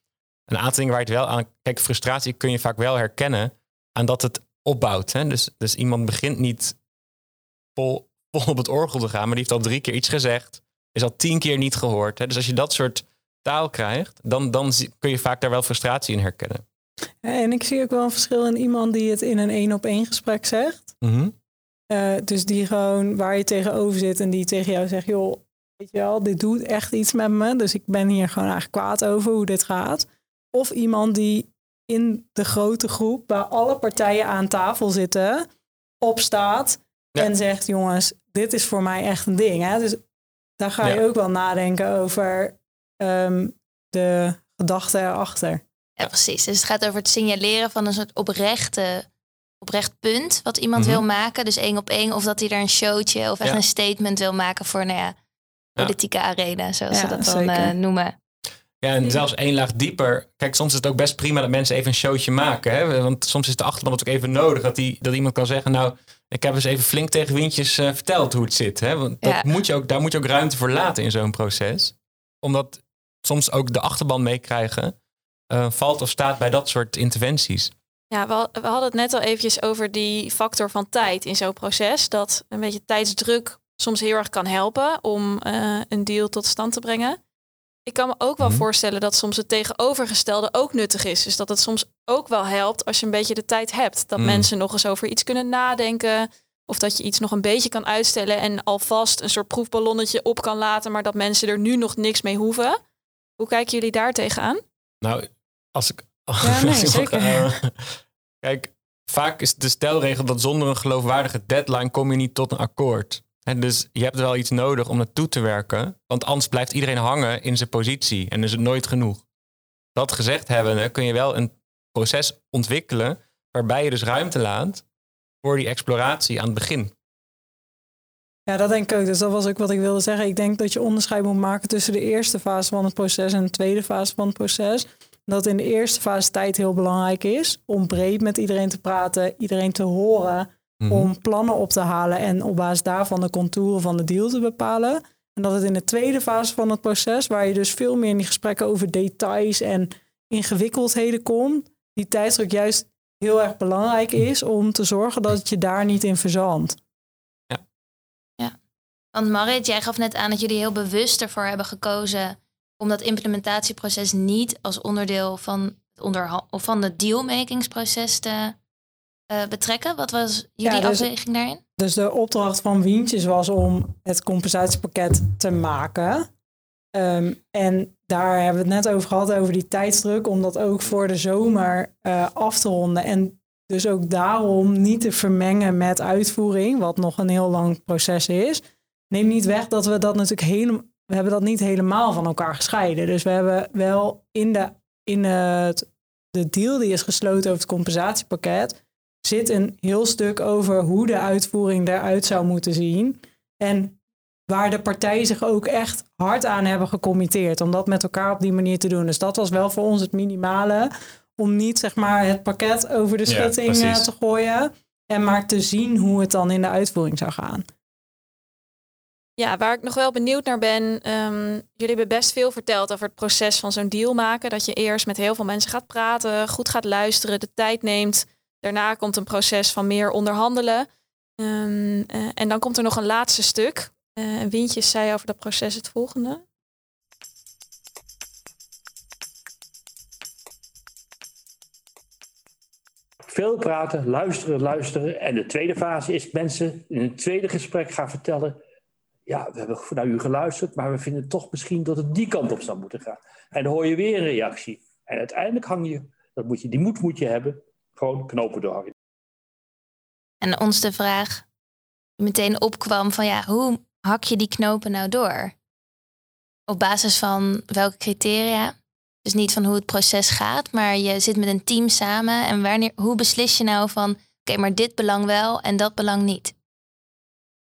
Een aantal dingen waar je het wel aan... Kijk, frustratie kun je vaak wel herkennen aan dat het opbouwt. Hè? Dus, dus iemand begint niet vol, vol op het orgel te gaan, maar die heeft al drie keer iets gezegd. Is al tien keer niet gehoord. Hè? Dus als je dat soort taal krijgt, dan, dan kun je vaak daar wel frustratie in herkennen. En ik zie ook wel een verschil in iemand die het in een één op één gesprek zegt. Mhm. Eh, dus die gewoon waar je tegenover zit en die tegen jou zegt, joh, weet je wel, dit doet echt iets met me. Dus ik ben hier gewoon eigenlijk kwaad over hoe dit gaat. Of iemand die in de grote groep waar alle partijen aan tafel zitten, opstaat Ja. en zegt, jongens, dit is voor mij echt een ding. Hè? Dus daar ga je Ja. ook wel nadenken over ehm, de gedachten erachter. Ja, precies. Dus het gaat over het signaleren van een soort oprechte, oprecht punt wat iemand Mhm. wil maken. Dus één op één. Of dat hij daar een showtje of echt Ja. een statement wil maken voor nou ja, politieke arena, zoals Ja, ze dat dan eh, noemen. Ja, en zelfs één laag dieper. Kijk, soms is het ook best prima dat mensen even een showtje maken. Hè? Want soms is de achterban ook even nodig dat, die, dat iemand kan zeggen... nou, ik heb eens even flink tegen windjes uh, verteld hoe het zit. Hè? Want dat Ja. moet je ook, daar moet je ook ruimte voor laten in zo'n proces. Omdat soms ook de achterban meekrijgen... eh, valt of staat bij dat soort interventies. Ja, we, we hadden het net al eventjes over die factor van tijd in zo'n proces. Dat een beetje tijdsdruk soms heel erg kan helpen om eh, een deal tot stand te brengen. Ik kan me ook wel Mhm. voorstellen dat soms het tegenovergestelde ook nuttig is. Dus dat het soms ook wel helpt als je een beetje de tijd hebt. Dat Mm. mensen nog eens over iets kunnen nadenken. Of dat je iets nog een beetje kan uitstellen en alvast een soort proefballonnetje op kan laten, maar dat mensen er nu nog niks mee hoeven. Hoe kijken jullie daar tegenaan? Nou, als ik. Ja, nee, zeker. eh, kijk, vaak is de stelregel dat zonder een geloofwaardige deadline kom je niet tot een akkoord. En dus je hebt wel iets nodig om naartoe te werken, want anders blijft iedereen hangen in zijn positie en is het nooit genoeg. Dat gezegd hebbende kun je wel een proces ontwikkelen waarbij je dus ruimte laat voor die exploratie aan het begin. Ja, dat denk ik ook. Dus dat was ook wat ik wilde zeggen. Ik denk dat je onderscheid moet maken tussen de eerste fase van het proces en de tweede fase van het proces. Dat in de eerste fase tijd heel belangrijk is om breed met iedereen te praten, iedereen te horen, Mhm. om plannen op te halen en op basis daarvan de contouren van de deal te bepalen. En dat het in de tweede fase van het proces, waar je dus veel meer in die gesprekken over details en ingewikkeldheden komt, die tijdsdruk juist heel erg belangrijk is om te zorgen dat het je daar niet in verzandt. Want Marit, jij gaf net aan dat jullie heel bewust ervoor hebben gekozen om dat implementatieproces niet als onderdeel van het, onderha- of van het dealmakingsproces te eh, betrekken. Wat was jullie dus- afweging daarin? Dus de opdracht van Wientjes was om het compensatiepakket te maken. Ehm, en daar hebben we het net over gehad, over die tijdsdruk, om dat ook voor de zomer eh, af te ronden. En dus ook daarom niet te vermengen met uitvoering, wat nog een heel lang proces is. Neem niet weg dat we dat natuurlijk helemaal, we hebben dat niet helemaal van elkaar gescheiden. Dus we hebben wel in de, in het, de deal die is gesloten over het compensatiepakket, zit een heel stuk over hoe de uitvoering eruit zou moeten zien. En waar de partijen zich ook echt hard aan hebben gecommitteerd om dat met elkaar op die manier te doen. Dus dat was wel voor ons het minimale om niet zeg maar het pakket over de schutting eh, te gooien en maar te zien hoe het dan in de uitvoering zou gaan. Ja, waar ik nog wel benieuwd naar ben. ehm, jullie hebben best veel verteld over het proces van zo'n deal maken. Dat je eerst met heel veel mensen gaat praten, goed gaat luisteren, de tijd neemt. Daarna komt een proces van meer onderhandelen. Ehm, eh, en dan komt er nog een laatste stuk. Eh Wintjes zei over dat proces het volgende. Veel praten, luisteren, luisteren. En de tweede fase is mensen in een tweede gesprek gaan vertellen. Ja, we hebben naar u geluisterd, maar we vinden toch misschien dat het die kant op zou moeten gaan. En dan hoor je weer een reactie. En uiteindelijk hang je, dat moet je die moed moet je hebben, gewoon knopen doorhangen. En ons de vraag meteen opkwam van ja, hoe hak je die knopen nou door? Op basis van welke criteria? Dus niet van hoe het proces gaat, maar je zit met een team samen. En wanneer, hoe beslis je nou van oké, maar dit belang wel en dat belang niet?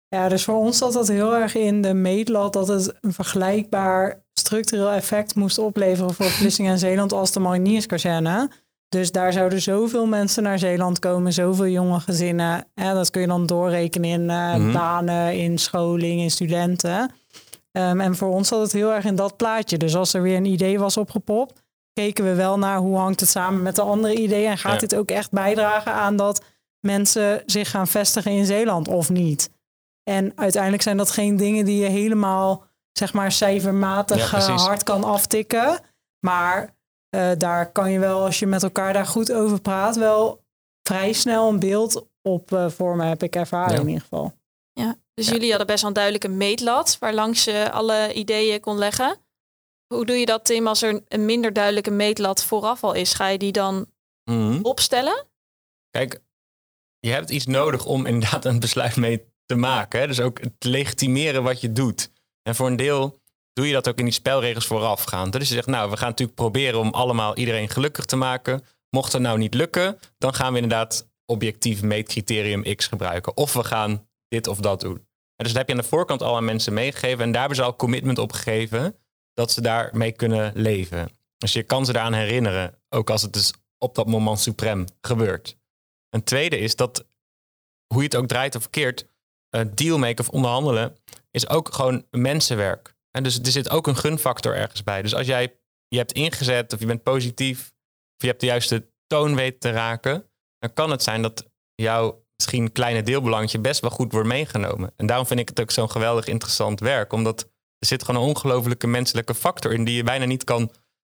Ja, dus voor ons zat dat heel erg in de meetlat dat het een vergelijkbaar structureel effect moest opleveren voor Vlissingen en Zeeland als de marinierskazerne. Dus daar zouden zoveel mensen naar Zeeland komen, zoveel jonge gezinnen. Ja, dat kun je dan doorrekenen in eh, Mhm. banen, in scholing, in studenten. Ehm, en voor ons zat het heel erg in dat plaatje. Dus als er weer een idee was opgepopt, keken we wel naar hoe hangt het samen met de andere ideeën. En gaat Ja. dit ook echt bijdragen aan dat mensen zich gaan vestigen in Zeeland of niet? En uiteindelijk zijn dat geen dingen die je helemaal, zeg maar, cijfermatig Ja, eh, hard kan aftikken. Maar eh, daar kan je wel, als je met elkaar daar goed over praat, wel vrij snel een beeld op eh, vormen, heb ik ervaren Ja. in ieder geval. Ja, dus Ja. jullie hadden best wel een duidelijke meetlat waar langs je alle ideeën kon leggen. Hoe doe je dat, Tim, als er een minder duidelijke meetlat vooraf al is? Ga je die dan Mhm. opstellen? Kijk, je hebt iets nodig om inderdaad een besluit mee te maken. Hè? Dus ook het legitimeren wat je doet. En voor een deel doe je dat ook in die spelregels voorafgaand. Dus je zegt, nou, we gaan natuurlijk proberen om allemaal iedereen gelukkig te maken. Mocht het nou niet lukken, dan gaan we inderdaad objectief meetcriterium X gebruiken. Of we gaan dit of dat doen. En dus dat heb je aan de voorkant al aan mensen meegegeven. En daar hebben ze al commitment op gegeven. dat ze daarmee kunnen leven. Dus je kan ze eraan herinneren, ook als het dus op dat moment suprem gebeurt. Een tweede is dat, hoe je het ook draait of verkeerd, uh, dealmaken of onderhandelen is ook gewoon mensenwerk. En dus er zit ook een gunfactor ergens bij. Dus als jij je hebt ingezet of je bent positief of je hebt de juiste toon weten te raken, dan kan het zijn dat jouw misschien kleine deelbelangje best wel goed wordt meegenomen. En daarom vind ik het ook zo'n geweldig interessant werk, omdat er zit gewoon een ongelofelijke menselijke factor in die je bijna niet kan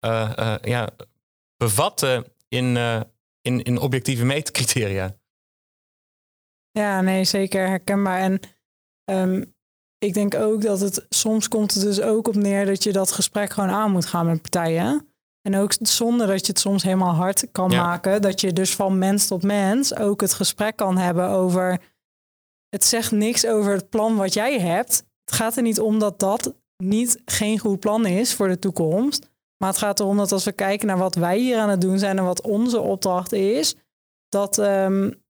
uh, uh, ja, bevatten in, in, in objectieve meetcriteria. Ja, nee, zeker herkenbaar. En um, ik denk ook dat het soms komt het dus ook op neer dat je dat gesprek gewoon aan moet gaan met partijen. En ook zonder dat je het soms helemaal hard kan maken. Dat je dus van mens tot mens ook het gesprek kan hebben over. Het zegt niks over het plan wat jij hebt. Het gaat er niet om dat dat niet geen goed plan is voor de toekomst. Maar het gaat erom dat als we kijken naar wat wij hier aan het doen zijn en wat onze opdracht is, dat, um,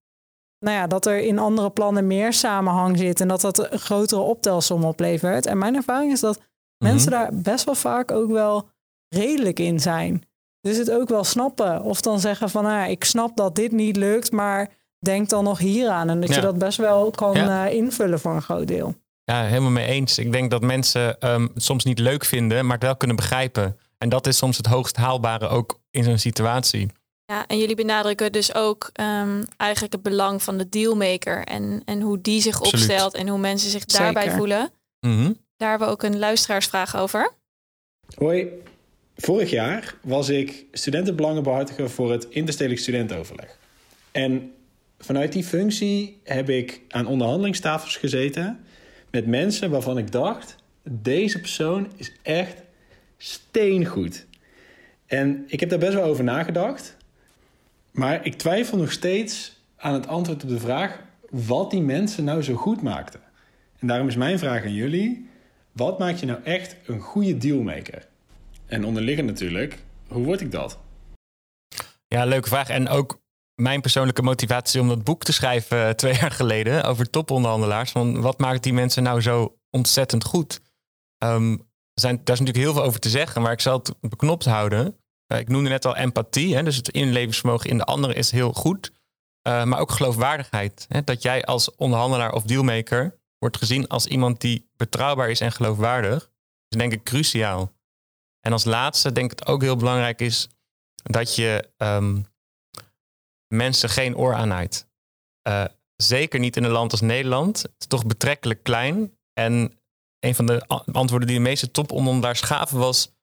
nou ja, dat er in andere plannen meer samenhang zit en dat dat een grotere optelsom oplevert. En mijn ervaring is dat mensen daar best wel vaak ook wel redelijk in zijn. Dus het ook wel snappen. Of dan zeggen van, nou ja, ik snap dat dit niet lukt, maar denk dan nog hieraan. En dat je dat best wel kan uh, invullen voor een groot deel. Ja, helemaal mee eens. Ik denk dat mensen um, het soms niet leuk vinden, maar het wel kunnen begrijpen. En dat is soms het hoogst haalbare ook in zo'n situatie. Ja, en jullie benadrukken dus ook um, eigenlijk het belang van de dealmaker en, en hoe die zich Absoluut. opstelt en hoe mensen zich Zeker. daarbij voelen. Mm -hmm. Daar hebben we ook een luisteraarsvraag over. Hoi, vorig jaar was ik studentenbelangenbehartiger voor het interstedelijk studentenoverleg. En vanuit die functie heb ik aan onderhandelingstafels gezeten met mensen waarvan ik dacht: deze persoon is echt steengoed. En ik heb daar best wel over nagedacht. Maar ik twijfel nog steeds aan het antwoord op de vraag wat die mensen nou zo goed maakten. En daarom is mijn vraag aan jullie: wat maakt je nou echt een goede dealmaker? En onderliggend natuurlijk, hoe word ik dat? Ja, leuke vraag. En ook mijn persoonlijke motivatie om dat boek te schrijven uh, twee jaar geleden over toponderhandelaars. Van wat maakt die mensen nou zo ontzettend goed? Um, zijn, daar is natuurlijk heel veel over te zeggen, maar ik zal het beknopt houden. Uh, ik noemde net al empathie, hè, dus het inlevingsvermogen in de ander is heel goed. Uh, maar ook geloofwaardigheid. Hè, dat jij als onderhandelaar of dealmaker wordt gezien als iemand die betrouwbaar is en geloofwaardig. is denk ik cruciaal. En als laatste denk ik het ook heel belangrijk is dat je um, mensen geen oor aanhaait. Uh, zeker niet in een land als Nederland. Het is toch betrekkelijk klein. En een van de antwoorden die de meeste toponderhandelaars gaven was...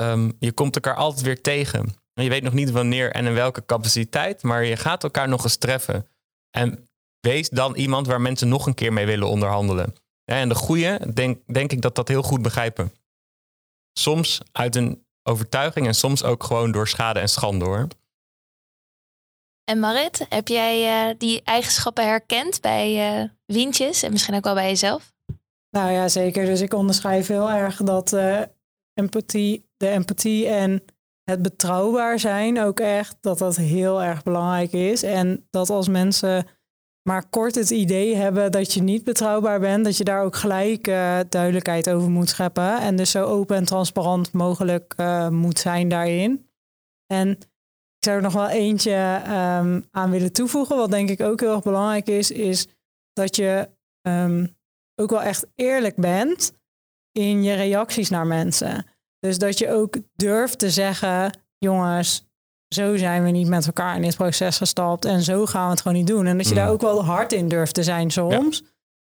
Um, je komt elkaar altijd weer tegen. En je weet nog niet wanneer en in welke capaciteit... maar je gaat elkaar nog eens treffen. En wees dan iemand waar mensen nog een keer mee willen onderhandelen. En de goeie, denk, denk ik dat dat heel goed begrijpen. Soms uit een overtuiging en soms ook gewoon door schade en schande hoor. En Marit, heb jij uh, die eigenschappen herkend bij uh, Wientjes en misschien ook wel bij jezelf? Nou ja, zeker. Dus ik onderschrijf heel erg dat uh, empathie, de empathie en het betrouwbaar zijn ook echt, dat dat heel erg belangrijk is. En dat als mensen maar kort het idee hebben dat je niet betrouwbaar bent, dat je daar ook gelijk uh, duidelijkheid over moet scheppen. En dus zo open en transparant mogelijk uh, moet zijn daarin. En ik zou er nog wel eentje um, aan willen toevoegen, wat denk ik ook heel erg belangrijk is, is dat je um, ook wel echt eerlijk bent in je reacties naar mensen. Dus dat je ook durft te zeggen, jongens, zo zijn we niet met elkaar in dit proces gestapt en zo gaan we het gewoon niet doen. En dat je mm. daar ook wel hard in durft te zijn soms.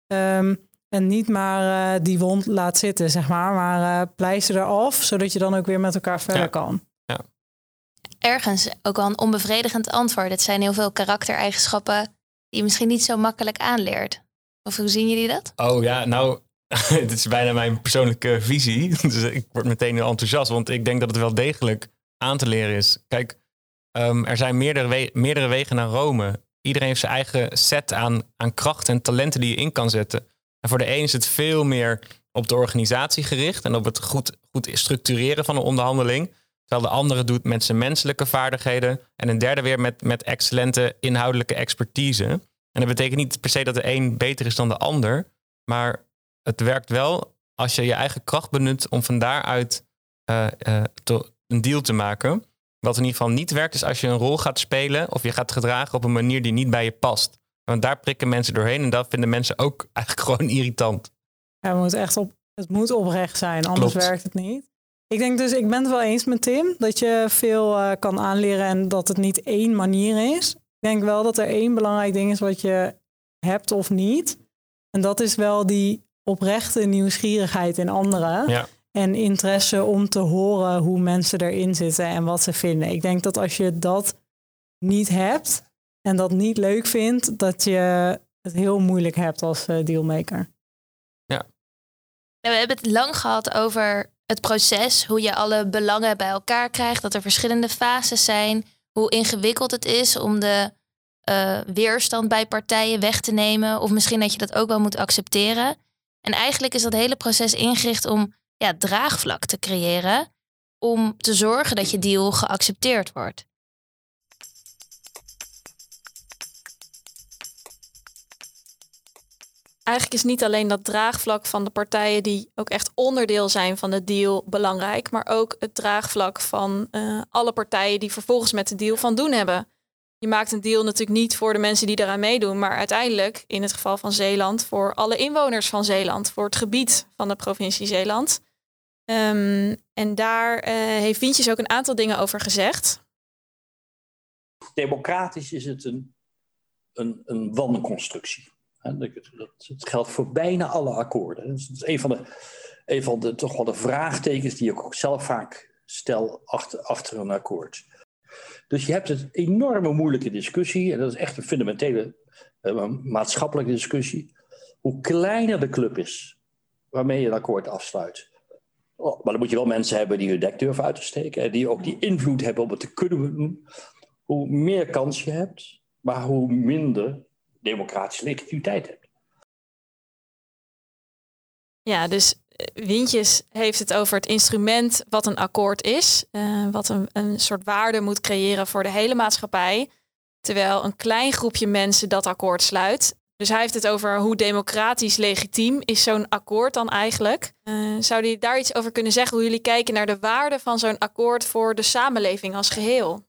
Ja. Um, en niet maar uh, die wond laat zitten, zeg maar, maar uh, pleister eraf, zodat je dan ook weer met elkaar verder ja. kan. Ja. Ergens ook al een onbevredigend antwoord. Het zijn heel veel karaktereigenschappen die je misschien niet zo makkelijk aanleert. Of hoe zien jullie dat? Oh ja, nou, dit is bijna mijn persoonlijke visie. Dus ik word meteen heel enthousiast, want ik denk dat het wel degelijk aan te leren is. Kijk, Um, er zijn meerdere, meerdere wegen naar Rome. Iedereen heeft zijn eigen set aan, aan krachten en talenten die je in kan zetten. En voor de een is het veel meer op de organisatie gericht en op het goed, goed structureren van een onderhandeling. Terwijl de andere doet met zijn menselijke vaardigheden. En een derde weer met, met excellente inhoudelijke expertise. En dat betekent niet per se dat de een beter is dan de ander. Maar het werkt wel als je je eigen kracht benut om van daaruit een deal te maken. Wat in ieder geval niet werkt, is als je een rol gaat spelen of je gaat gedragen op een manier die niet bij je past. Want daar prikken mensen doorheen en dat vinden mensen ook eigenlijk gewoon irritant. Ja, we moeten echt op, het moet oprecht zijn, anders werkt het niet. Ik denk dus, ik ben het wel eens met Tim, dat je veel uh, kan aanleren en dat het niet één manier is. Ik denk wel dat er één belangrijk ding is wat je hebt of niet. En dat is wel die oprechte nieuwsgierigheid in anderen. Ja. En interesse om te horen hoe mensen erin zitten en wat ze vinden. Ik denk dat als je dat niet hebt en dat niet leuk vindt, dat je het heel moeilijk hebt als uh, dealmaker. Ja. We hebben het lang gehad over het proces, hoe je alle belangen bij elkaar krijgt, dat er verschillende fases zijn, hoe ingewikkeld het is om de uh, weerstand bij partijen weg te nemen, of misschien dat je dat ook wel moet accepteren. En eigenlijk is dat hele proces ingericht om ja, draagvlak te creëren, om te zorgen dat je deal geaccepteerd wordt. eigenlijk is niet alleen dat draagvlak van de partijen die ook echt onderdeel zijn van de deal belangrijk, maar ook het draagvlak van uh, alle partijen die vervolgens met de deal van doen hebben. Je maakt een deal natuurlijk niet voor de mensen die eraan meedoen, maar uiteindelijk, in het geval van Zeeland, voor alle inwoners van Zeeland, voor het gebied van de provincie Zeeland. Um, en daar uh, heeft Wientjes ook een aantal dingen over gezegd. Democratisch is het een, een, een wanconstructie. Dat, geldt voor bijna alle akkoorden. Dat is een van de, een van de, toch wel de vraagtekens die ik ook zelf vaak stel achter, achter een akkoord. Dus je hebt een enorme moeilijke discussie, en dat is echt een fundamentele uh, maatschappelijke discussie. Hoe kleiner de club is waarmee je een akkoord afsluit. Oh, maar dan moet je wel mensen hebben die hun dek durven uit te steken. En die ook die invloed hebben om het te kunnen doen. Hoe meer kans je hebt, maar hoe minder democratische legitimiteit hebt. Ja, dus eh, Wintjes heeft het over het instrument wat een akkoord is, uh, wat een, een soort waarde moet creëren voor de hele maatschappij, terwijl een klein groepje mensen dat akkoord sluit. Dus hij heeft het over hoe democratisch legitiem is zo'n akkoord dan eigenlijk. Uh, zou hij daar iets over kunnen zeggen, hoe jullie kijken naar de waarde van zo'n akkoord voor de samenleving als geheel?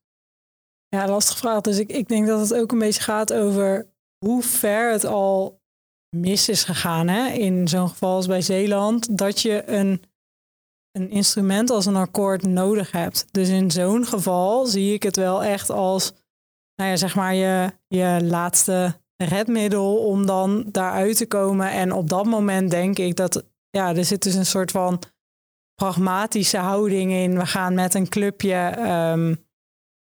Ja, lastig vraag. Dus ik, ik denk dat het ook een beetje gaat over hoe ver het al mis is gegaan hè? in zo'n geval als bij Zeeland, dat je een, een instrument als een akkoord nodig hebt. Dus in zo'n geval zie ik het wel echt als, nou ja, zeg maar je, je laatste redmiddel om dan daaruit te komen. En op dat moment denk ik dat, ja, er zit dus een soort van pragmatische houding in. We gaan met een clubje um,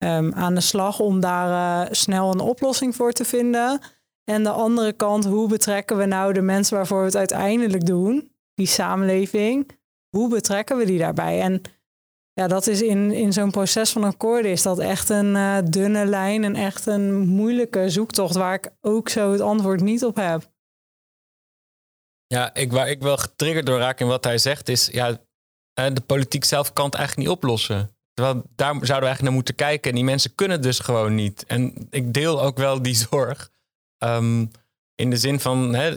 um, aan de slag om daar uh, snel een oplossing voor te vinden. En de andere kant, hoe betrekken we nou de mensen waarvoor we het uiteindelijk doen, die samenleving, hoe betrekken we die daarbij? En ja, dat is in, in zo'n proces van akkoorden is dat echt een uh, dunne lijn en echt een moeilijke zoektocht waar ik ook zo het antwoord niet op heb. Ja, ik, waar ik wel getriggerd door raak in wat hij zegt is, ja, de politiek zelf kan het eigenlijk niet oplossen. Terwijl daar zouden we eigenlijk naar moeten kijken en die mensen kunnen dus gewoon niet. En ik deel ook wel die zorg. Um, in de zin van, hè,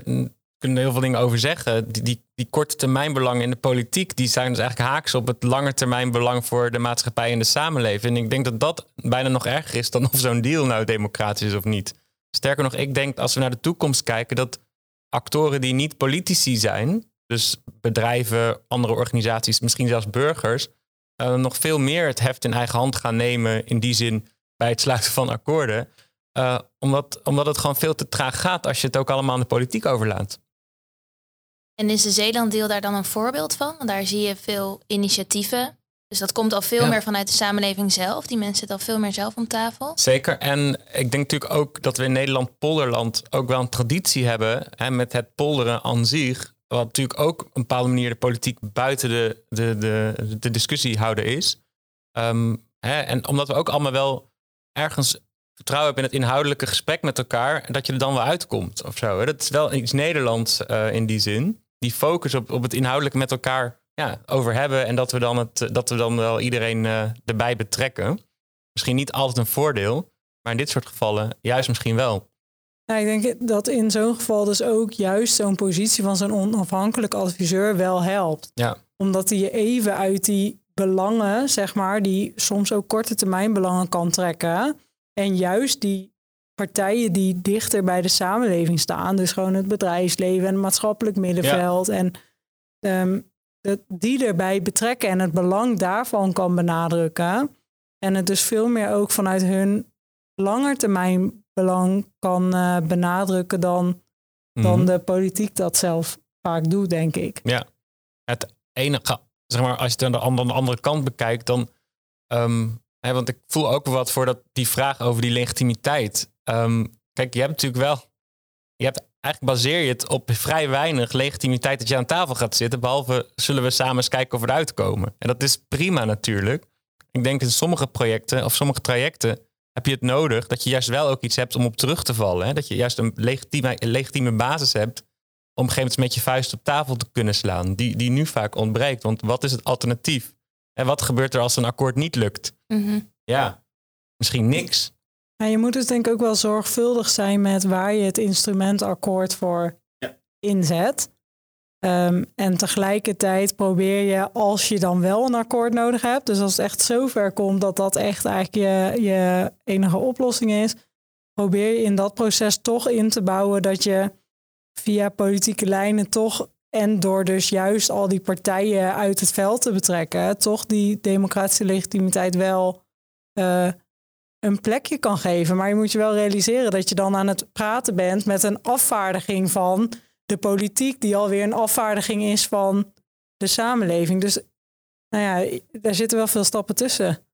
kunnen er heel veel dingen over zeggen. Die, die, korte termijn belangen in de politiek, die zijn dus eigenlijk haaks op het lange termijn belang voor de maatschappij en de samenleving. En ik denk dat dat bijna nog erger is dan of zo'n deal nou democratisch is of niet. Sterker nog, ik denk als we naar de toekomst kijken, dat actoren die niet politici zijn, dus bedrijven, andere organisaties, misschien zelfs burgers, uh, nog veel meer het heft in eigen hand gaan nemen in die zin bij het sluiten van akkoorden. Uh, omdat, omdat het gewoon veel te traag gaat als je het ook allemaal aan de politiek overlaat. En is de Zeeland-deal daar dan een voorbeeld van? Want daar zie je veel initiatieven. Dus dat komt al veel meer vanuit de samenleving zelf. Die mensen zitten al veel meer zelf om tafel. Zeker. En ik denk natuurlijk ook dat we in Nederland, polderland, ook wel een traditie hebben hè, met het polderen aan zich. Wat natuurlijk ook op een bepaalde manier de politiek buiten de, de, de, de discussie houden is. Um, hè, en omdat we ook allemaal wel ergens vertrouwen hebt in het inhoudelijke gesprek met elkaar, dat je er dan wel uitkomt of zo. Dat is wel iets Nederlands uh, in die zin. Die focus op, op het inhoudelijke met elkaar ja, over hebben en dat we dan, het, dat we dan wel iedereen uh, erbij betrekken. Misschien niet altijd een voordeel, maar in dit soort gevallen juist misschien wel. Nou, ik denk dat in zo'n geval dus ook juist zo'n positie van zo'n onafhankelijk adviseur wel helpt. Ja. Omdat hij je even uit die belangen, zeg maar, die soms ook korte termijn belangen kan trekken. En juist die partijen die dichter bij de samenleving staan, dus gewoon het bedrijfsleven en het maatschappelijk middenveld en ehm, dat die erbij betrekken en het belang daarvan kan benadrukken. En het dus veel meer ook vanuit hun langetermijn belang kan uh, benadrukken dan, dan Mhm. de politiek dat zelf vaak doet, denk ik. Ja, het enige, zeg maar, als je het aan de, aan de andere kant bekijkt, dan. ehm, hè, want ik voel ook wat voor dat, die vraag over die legitimiteit. Ehm, kijk, je hebt natuurlijk wel. Je hebt, eigenlijk baseer je het op vrij weinig legitimiteit dat je aan tafel gaat zitten. Behalve zullen we samen eens kijken of we eruit komen. En dat is prima natuurlijk. Ik denk in sommige projecten of sommige trajecten heb je het nodig dat je juist wel ook iets hebt om op terug te vallen. Hè? Dat je juist een legitieme, legitieme basis hebt om een gegeven moment met je vuist op tafel te kunnen slaan. Die, die nu vaak ontbreekt. Want wat is het alternatief? En wat gebeurt er als een akkoord niet lukt? Mhm. Ja, misschien niks. Maar je moet dus denk ik ook wel zorgvuldig zijn met waar je het instrument akkoord voor inzet. Ehm, en tegelijkertijd probeer je, als je dan wel een akkoord nodig hebt, dus als het echt zover komt dat dat echt eigenlijk je, je enige oplossing is, probeer je in dat proces toch in te bouwen dat je via politieke lijnen toch en door dus juist al die partijen uit het veld te betrekken, toch die democratische legitimiteit wel eh, een plekje kan geven. Maar je moet je wel realiseren dat je dan aan het praten bent met een afvaardiging van de politiek, die alweer een afvaardiging is van de samenleving. Dus nou ja, daar zitten wel veel stappen tussen.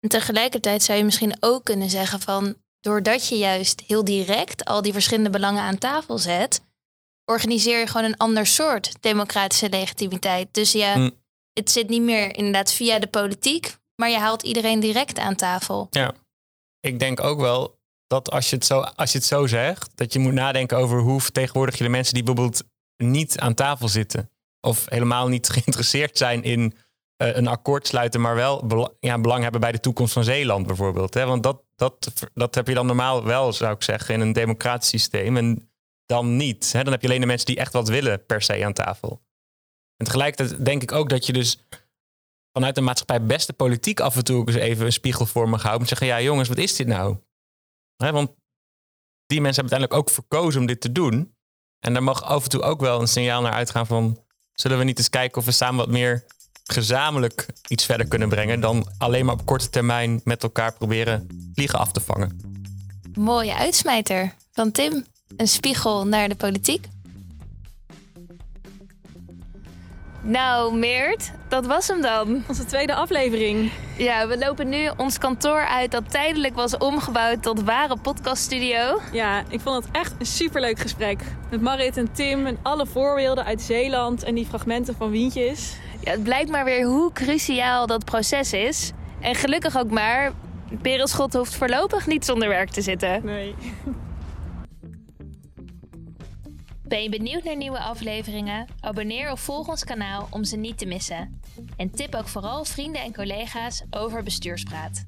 En tegelijkertijd zou je misschien ook kunnen zeggen van... doordat je juist heel direct al die verschillende belangen aan tafel zet... organiseer je gewoon een ander soort democratische legitimiteit. Dus ja, Mm. het zit niet meer inderdaad via de politiek... maar je haalt iedereen direct aan tafel. Ja, ik denk ook wel dat als je het zo, als je het zo zegt, dat je moet nadenken over hoe vertegenwoordig je de mensen die bijvoorbeeld niet aan tafel zitten. Of helemaal niet geïnteresseerd zijn in eh, een akkoord sluiten, maar wel bela- ja, belang hebben bij de toekomst van Zeeland bijvoorbeeld. Hè? Want dat, dat, dat heb je dan normaal wel, zou ik zeggen, in een democratisch systeem. En dan niet. Hè? Dan heb je alleen de mensen die echt wat willen per se aan tafel. En tegelijkertijd denk ik ook dat je dus vanuit de maatschappij beste politiek af en toe eens even een spiegel voor me houden. Om te zeggen, ja jongens, wat is dit nou? Hè, want die mensen hebben uiteindelijk ook verkozen om dit te doen. En daar mag af en toe ook wel een signaal naar uitgaan van... zullen we niet eens kijken of we samen wat meer gezamenlijk iets verder kunnen brengen... dan alleen maar op korte termijn met elkaar proberen vliegen af te vangen. Mooie uitsmijter van Tim. Een spiegel naar de politiek. Nou, Meert, dat was hem dan. Onze tweede aflevering. Ja, we lopen nu ons kantoor uit dat tijdelijk was omgebouwd tot ware podcaststudio. Ja, ik vond het echt een superleuk gesprek. Met Marit en Tim en alle voorbeelden uit Zeeland en die fragmenten van Wientjes. Ja, het blijkt maar weer hoe cruciaal dat proces is. En gelukkig ook maar, Perenschot hoeft voorlopig niet zonder werk te zitten. Nee. Ben je benieuwd naar nieuwe afleveringen? Abonneer of volg ons kanaal om ze niet te missen. En tip ook vooral vrienden en collega's over Bestuurspraat.